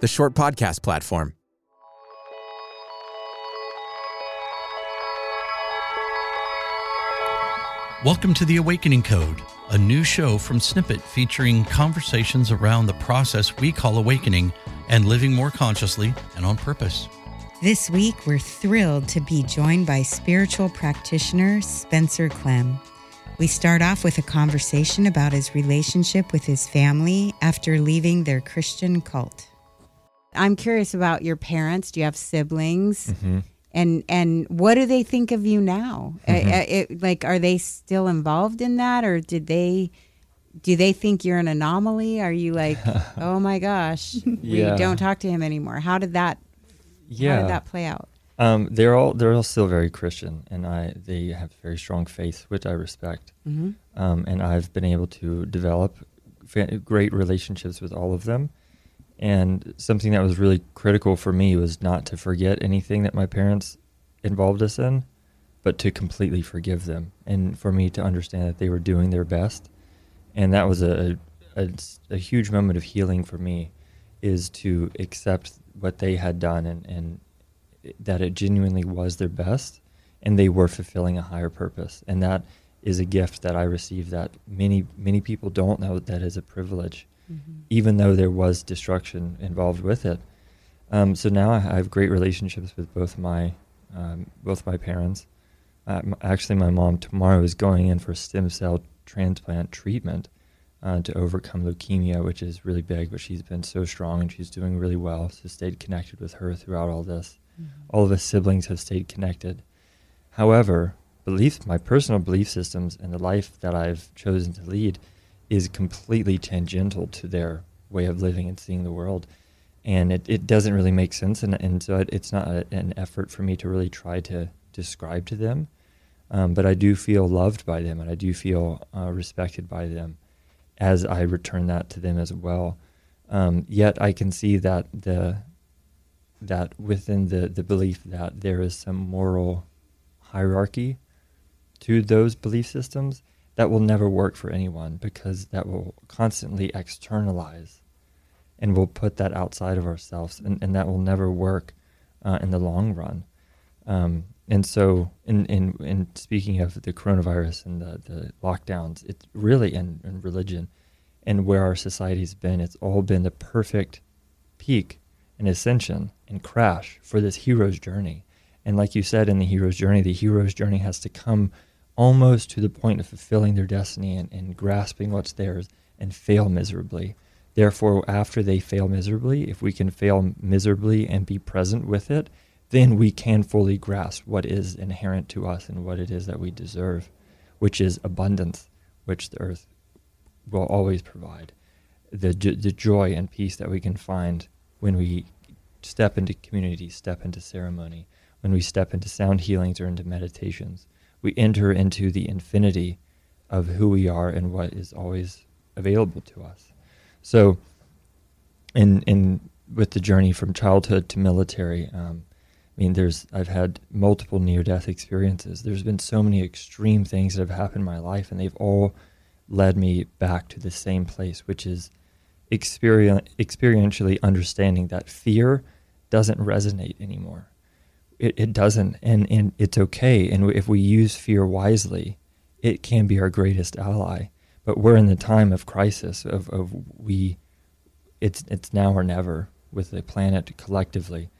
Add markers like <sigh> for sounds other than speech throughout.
the short podcast platform. Welcome to The Awakening Code, a new show from Snippet featuring conversations around the process we call awakening and living more consciously and on purpose. This week, we're thrilled to be joined by spiritual practitioner Spencer Clem. We start off with a conversation about his relationship with his family after leaving their Christian cult. I'm curious about your parents. Do you have siblings? Mm-hmm. And and what do they think of you now? Uh, Mhm. uh, it- like, are they still involved in that, or did they? Do they think you're an anomaly? Are you like, <laughs> oh my gosh, Yeah. we don't talk to him anymore? How did that? How Yeah. did that play out? Um, they're all they're all still very Christian, and I they have very strong faith, which I respect. Mhm. Um, and I've been able to develop fa- great relationships with all of them. And something that was really critical for me was not to forget anything that my parents involved us in, but to completely forgive them, and for me to understand that they were doing their best. And that was a a, a huge moment of healing for me, is to accept what they had done and and that it genuinely was their best and they were fulfilling a higher purpose and that is a gift that i received that many many people don't know that is a privilege even though there was destruction involved with it um, so now i have great relationships with both my um, both my parents uh, m- actually my mom tomorrow is going in for stem cell transplant treatment uh, to overcome leukemia, which is really big. But she's been so strong and she's doing really well. So stayed connected with her throughout all this. All of us siblings have stayed connected. However, belief, my personal belief systems and the life that I've chosen to lead is completely tangential to their way of living and seeing the world. And it, it doesn't really make sense. And, and so it, it's not a, an effort for me to really try to describe to them. Um, but I do feel loved by them and I do feel uh, respected by them as I return that to them as well. Um, yet I can see that the that within the, the belief that there is some moral hierarchy to those belief systems that will never work for anyone because that will constantly externalize and we'll put that outside of ourselves and, and that will never work uh, in the long run. Um, and so, in, in, in speaking of the coronavirus and the, the lockdowns, it's really in, in religion and where our society's been, it's all been the perfect peak and ascension and crash for this hero's journey. And like you said in the hero's journey, the hero's journey has to come almost to the point of fulfilling their destiny and, and grasping what's theirs and fail miserably. Therefore, after they fail miserably, if we can fail miserably and be present with it, then we can fully grasp what is inherent to us and what it is that we deserve, which is abundance, which the earth will always provide. The, the joy and peace that we can find when we step into community, step into ceremony, when we step into sound healings or into meditations. We enter into the infinity of who we are and what is always available to us. So, in in with the journey from childhood to military, um, I mean, there's I've had multiple near death experiences. There's been so many extreme things that have happened in my life, and they've all led me back to the same place, which is experientially understanding that fear doesn't resonate anymore. It, it doesn't, and, and it's okay. And if we use fear wisely, it can be our greatest ally. But we're in the time of crisis of, of we, it's it's now or never with the planet collectively.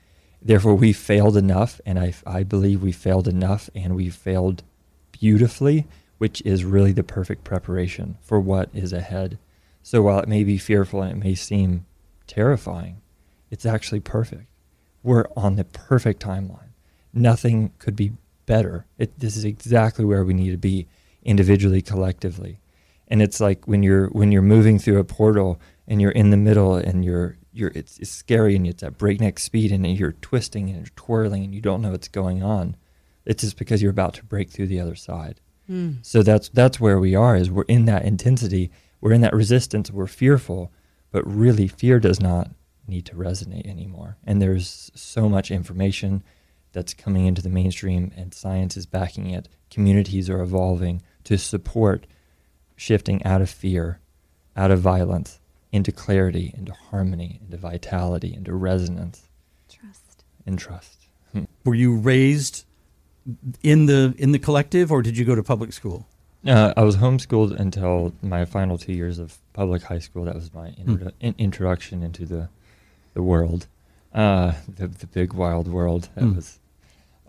Therefore, we failed enough, and I, I believe we failed enough, and we failed beautifully, which is really the perfect preparation for what is ahead. So while it may be fearful and it may seem terrifying, it's actually perfect. We're on the perfect timeline. Nothing could be better. It, this is exactly where we need to be individually, collectively. And it's like when you're when you're moving through a portal and you're in the middle and you're you're it's, it's scary and it's at breakneck speed and you're twisting and you're twirling and you don't know what's going on. It's just because you're about to break through the other side. Mm. So that's that's where we are is we're in that intensity, we're in that resistance, we're fearful, but really fear does not need to resonate anymore. And there's so much information that's coming into the mainstream and science is backing it. Communities are evolving to support shifting out of fear, out of violence, into clarity, into harmony, into vitality, into resonance, Trust. and trust. Were you raised in the in the collective, or did you go to public school? Uh, I was homeschooled until my final two years of public high school. That was my introdu- in- introduction into the the world, uh, the the big wild world. That Hmm. was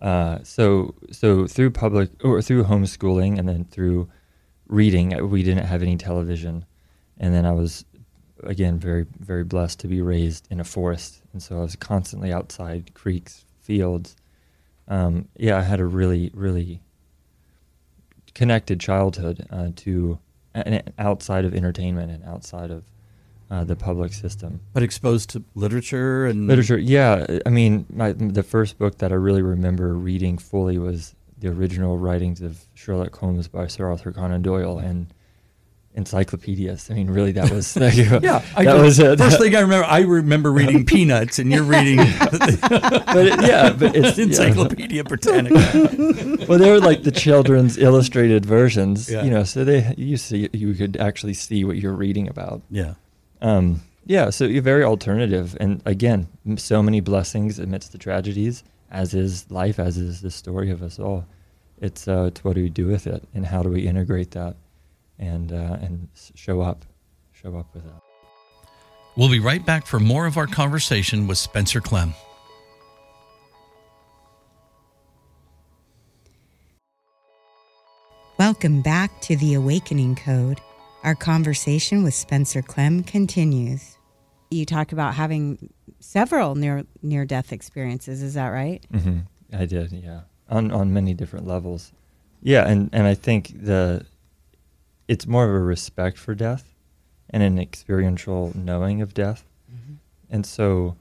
uh, so so through public or through homeschooling, and then through reading. uh, We didn't have any television, and then I was again very very blessed to be raised in a forest, and so I was constantly outside creeks, fields. Um, yeah, I had a really really connected childhood uh, to and outside of entertainment and outside of uh, the public system. But exposed to literature and Literature, yeah. I mean, my, the first book that I really remember reading fully was the original writings of Sherlock Holmes by Sir Arthur Conan Doyle and encyclopedias. I mean, really, that was <laughs> Yeah, that do- was it. First thing I remember, I remember reading Peanuts, and you're reading <laughs> but it, yeah, but it's yeah. Encyclopedia Britannica. <laughs> well, they were like the children's illustrated versions, Yeah. you know. So they you see you could actually see what you're reading about. Yeah. Um, yeah, so you're very alternative, and again, so many blessings amidst the tragedies, as is life, as is the story of us all. It's uh, it's what do we do with it, and how do we integrate that, and uh, and show up, show up with it. We'll be right back for more of our conversation with Spencer Clem. Welcome back to the Awakening Code. Our conversation with Spencer Clem continues. You talk about having several near near death experiences. Is that right? hmm I did, yeah, on on many different levels. Yeah, and and I think the it's more of a respect for death and an experiential knowing of death. And so,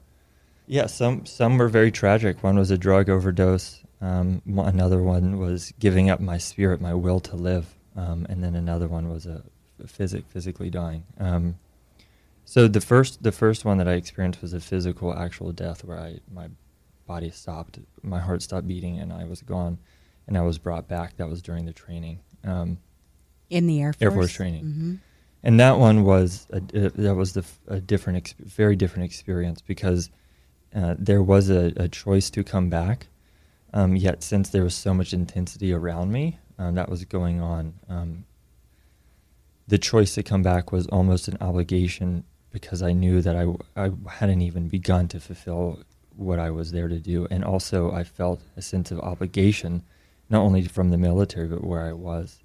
yeah, some some were very tragic. One was a drug overdose. Um, another one was giving up my spirit, my will to live. Um, and then another one was a, a physic physically dying. Um, so the first the first one that I experienced was a physical, actual death, where I my body stopped, my heart stopped beating, and I was gone, and I was brought back. That was during the training. Um, In the Air Force. Air Force training. hmm and that one was a, uh, that was the f- a different, ex- very different experience because uh, there was a, a choice to come back. Um, yet, since there was so much intensity around me um, that was going on, um, the choice to come back was almost an obligation because I knew that I, I hadn't even begun to fulfill what I was there to do, and also I felt a sense of obligation, not only from the military but where I was.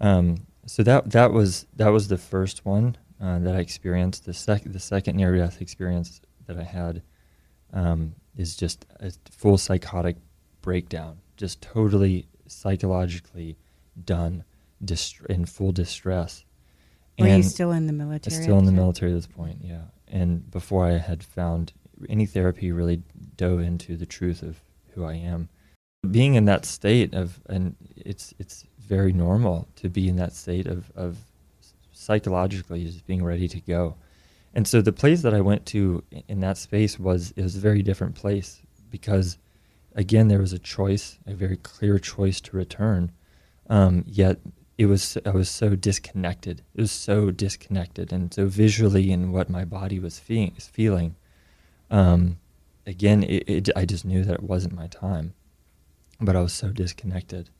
Um, so that that was that was the first one uh, that I experienced. The second the second near death experience that I had um, is just a full psychotic breakdown, just totally psychologically done, dist- in full distress. Were you still in the I military? was still in the military at this point, yeah. And before I had found any therapy, really dove into the truth of who I am. Being in that state of, and it's it's very normal to be in that state of of psychologically just being ready to go. And so the place that I went to in that space was it was a very different place because, again, there was a choice, a very clear choice to return. Um, yet it was I was so disconnected. It was so disconnected, and so visually in what my body was fe- feeling. Um, again, it, it, I just knew that it wasn't my time, but I was so disconnected.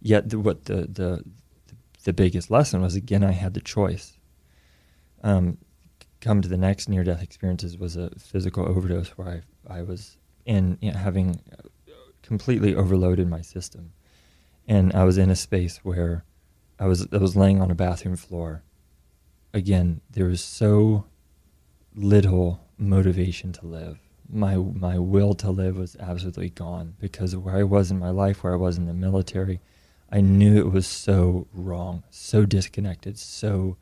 Yet the, what the the the biggest lesson was again I had the choice. Um, come to the next near death experiences was a physical overdose where I I was in you know, having completely overloaded my system, and I was in a space where I was I was laying on a bathroom floor. Again, there was so little motivation to live. My my will to live was absolutely gone because where I was in my life, where I was in the military. I knew it was so wrong, so disconnected, so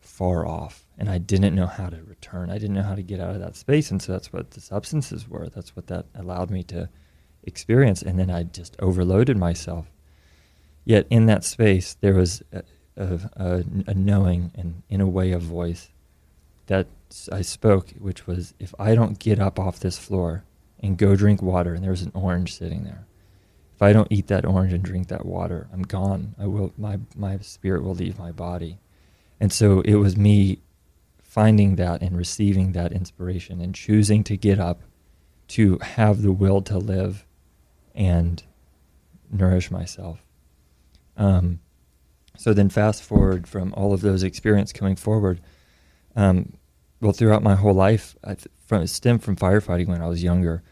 far off. and I didn't know how to return. I didn't know how to get out of that space, and so that's what the substances were. That's what that allowed me to experience, and then I just overloaded myself. Yet in that space, there was a, a, a knowing and in a way a voice that I spoke, which was, if I don't get up off this floor and go drink water, and there was an orange sitting there. If I don't eat that orange and drink that water, I'm gone. I will my my spirit will leave my body. And so it was me finding that and receiving that inspiration and choosing to get up to have the will to live and nourish myself. Um, so then fast forward from all of those experiences coming forward, um, well, throughout my whole life, I th- from, stemmed from firefighting when I was younger.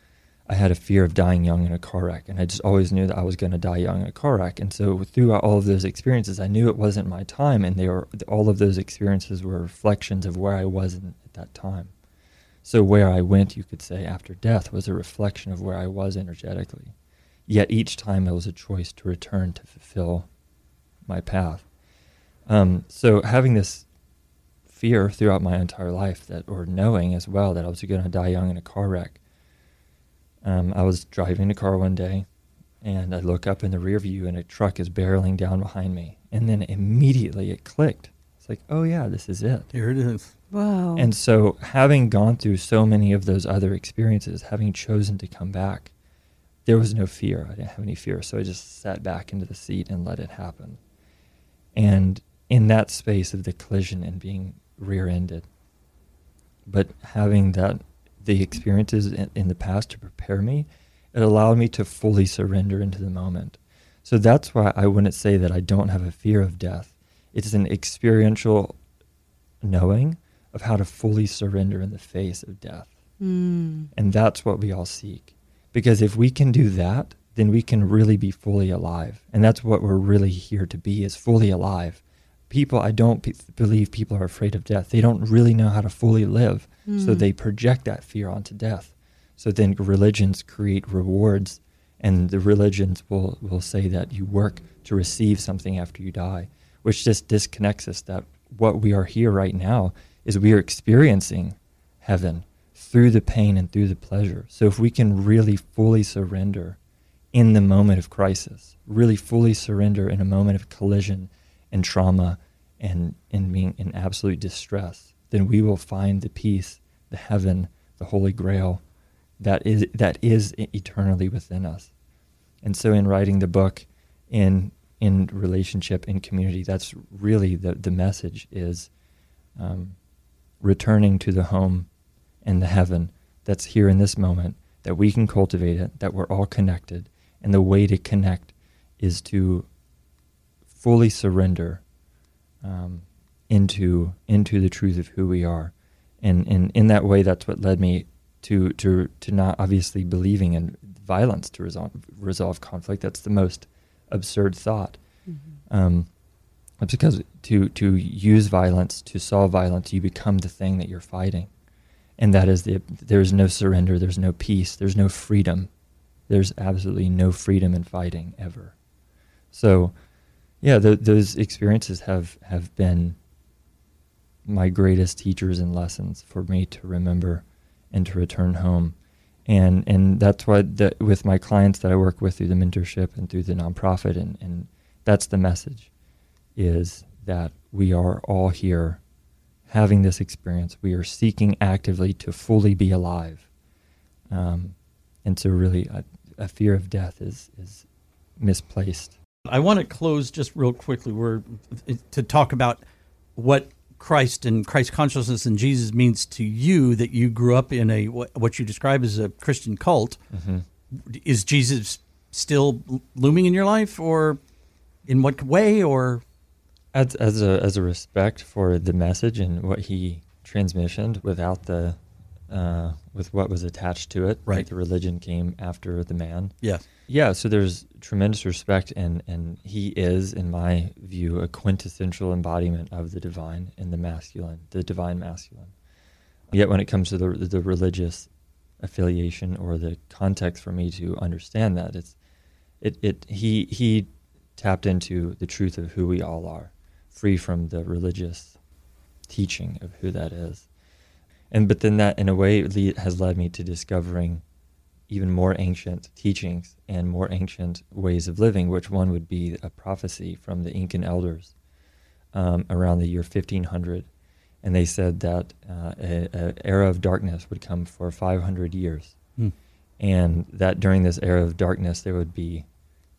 I had a fear of dying young in a car wreck, and I just always knew that I was going to die young in a car wreck. And so, throughout all of those experiences, I knew it wasn't my time, and they were all of those experiences were reflections of where I was in, at that time. So, where I went, you could say, after death, was a reflection of where I was energetically. Yet each time, it was a choice to return to fulfill my path. Um, so, having this fear throughout my entire life, that or knowing as well that I was going to die young in a car wreck um, I was driving a car one day, and I look up in the rear view, and a truck is barreling down behind me. And then immediately it clicked. It's like, oh yeah, this is it. Here it is. Wow. And so, having gone through so many of those other experiences, having chosen to come back, there was no fear. I didn't have any fear. So I just sat back into the seat and let it happen. And in that space of the collision and being rear ended, but having that the experiences in, in the past to prepare me, it allowed me to fully surrender into the moment. So that's why I wouldn't say that I don't have a fear of death. It's an experiential knowing of how to fully surrender in the face of death. Mm. And that's what we all seek. Because if we can do that, then we can really be fully alive. And that's what we're really here to be is fully alive. People, I don't p- believe people are afraid of death. They don't really know how to fully live. Mm. So they project that fear onto death. So then religions create rewards, and the religions will, will say that you work to receive something after you die, which just disconnects us that what we are here right now is we are experiencing heaven through the pain and through the pleasure. So if we can really fully surrender in the moment of crisis, really fully surrender in a moment of collision and trauma and, and being in absolute distress, then we will find the peace, the heaven, the holy grail that is that is eternally within us. And so in writing the book in in relationship in community, that's really the, the message is um, returning to the home and the heaven that's here in this moment, that we can cultivate it, that we're all connected. And the way to connect is to fully surrender um, into into the truth of who we are, and and in that way, that's what led me to to to not obviously believing in violence to resolve resolve conflict. That's the most absurd thought. Mm-hmm. Um, because to to use violence to solve violence, you become the thing that you're fighting, and that is the there's no surrender, there's no peace, there's no freedom, there's absolutely no freedom in fighting ever. So, yeah, those experiences have have been my greatest teachers and lessons for me to remember and to return home. And and that's why with my clients that I work with through the mentorship and through the nonprofit and, and that's the message is that we are all here having this experience. We are seeking actively to fully be alive. Um, and so really a, a fear of death is is misplaced. I want to close just real quickly. We're to talk about what Christ and Christ consciousness and Jesus means to you that you grew up in a what you describe as a Christian cult. Mm-hmm. Is Jesus still looming in your life, or in what way, or as as a as a respect for the message and what he transmissioned without the uh, with what was attached to it. Right, like the religion came after the man. Yes. Yeah, so there's tremendous respect, and, and he is, in my view, a quintessential embodiment of the divine and the masculine, the divine masculine. Yet, when it comes to the, the religious affiliation or the context for me to understand that, it's it, it he he tapped into the truth of who we all are, free from the religious teaching of who that is. And but then that, in a way, has led me to discovering even more ancient teachings and more ancient ways of living, which one would be a prophecy from the Incan elders um, around the year 1500. And they said that uh, an era of darkness would come for 500 years. Hmm. And that during this era of darkness, there would be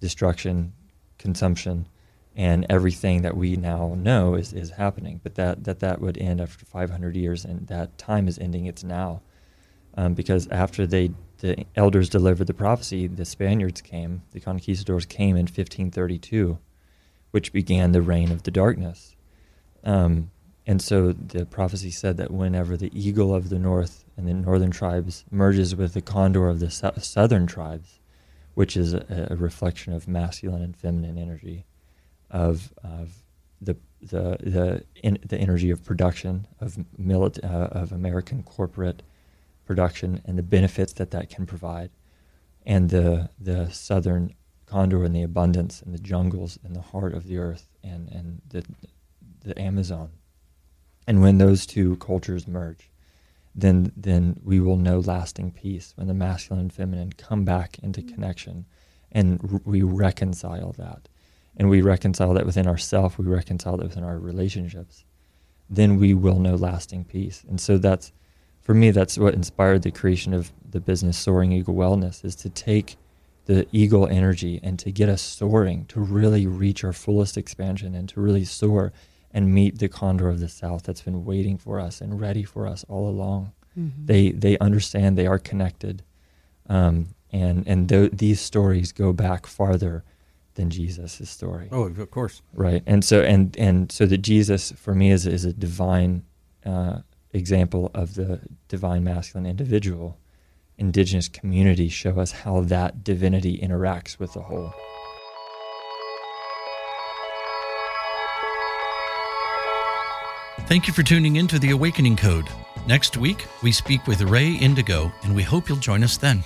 destruction, consumption, and everything that we now know is, is happening. But that, that that would end after 500 years, and that time is ending. It's now. Um, because after they the elders delivered the prophecy, the Spaniards came, the conquistadors came in 1532, which began the reign of the darkness. Um, and so the prophecy said that whenever the eagle of the north and the northern tribes merges with the condor of the so- southern tribes, which is a, a, reflection of masculine and feminine energy, of, of the the the in, the energy of production of milit- uh, of American corporate production and the benefits that that can provide, and the the southern condor and the abundance and the jungles and the heart of the earth and and the the Amazon. And when those two cultures merge, then then we will know lasting peace when the masculine and feminine come back into connection, and r- we reconcile that, and we reconcile that within ourselves. We reconcile that within our relationships. Then we will know lasting peace, and so that's for me, that's what inspired the creation of the business Soaring Eagle Wellness is to take the eagle energy and to get us soaring, to really reach our fullest expansion and to really soar and meet the condor of the south that's been waiting for us and ready for us all along. Mm-hmm. They they understand they are connected, um, and and th- these stories go back farther than Jesus' story. Oh, of course, right. And so and and so that Jesus for me is is a divine uh, example of the divine masculine individual, indigenous communities show us how that divinity interacts with the whole. Thank you for tuning in to The Awakening Code. Next week, we speak with Ray Indigo, and we hope you'll join us then.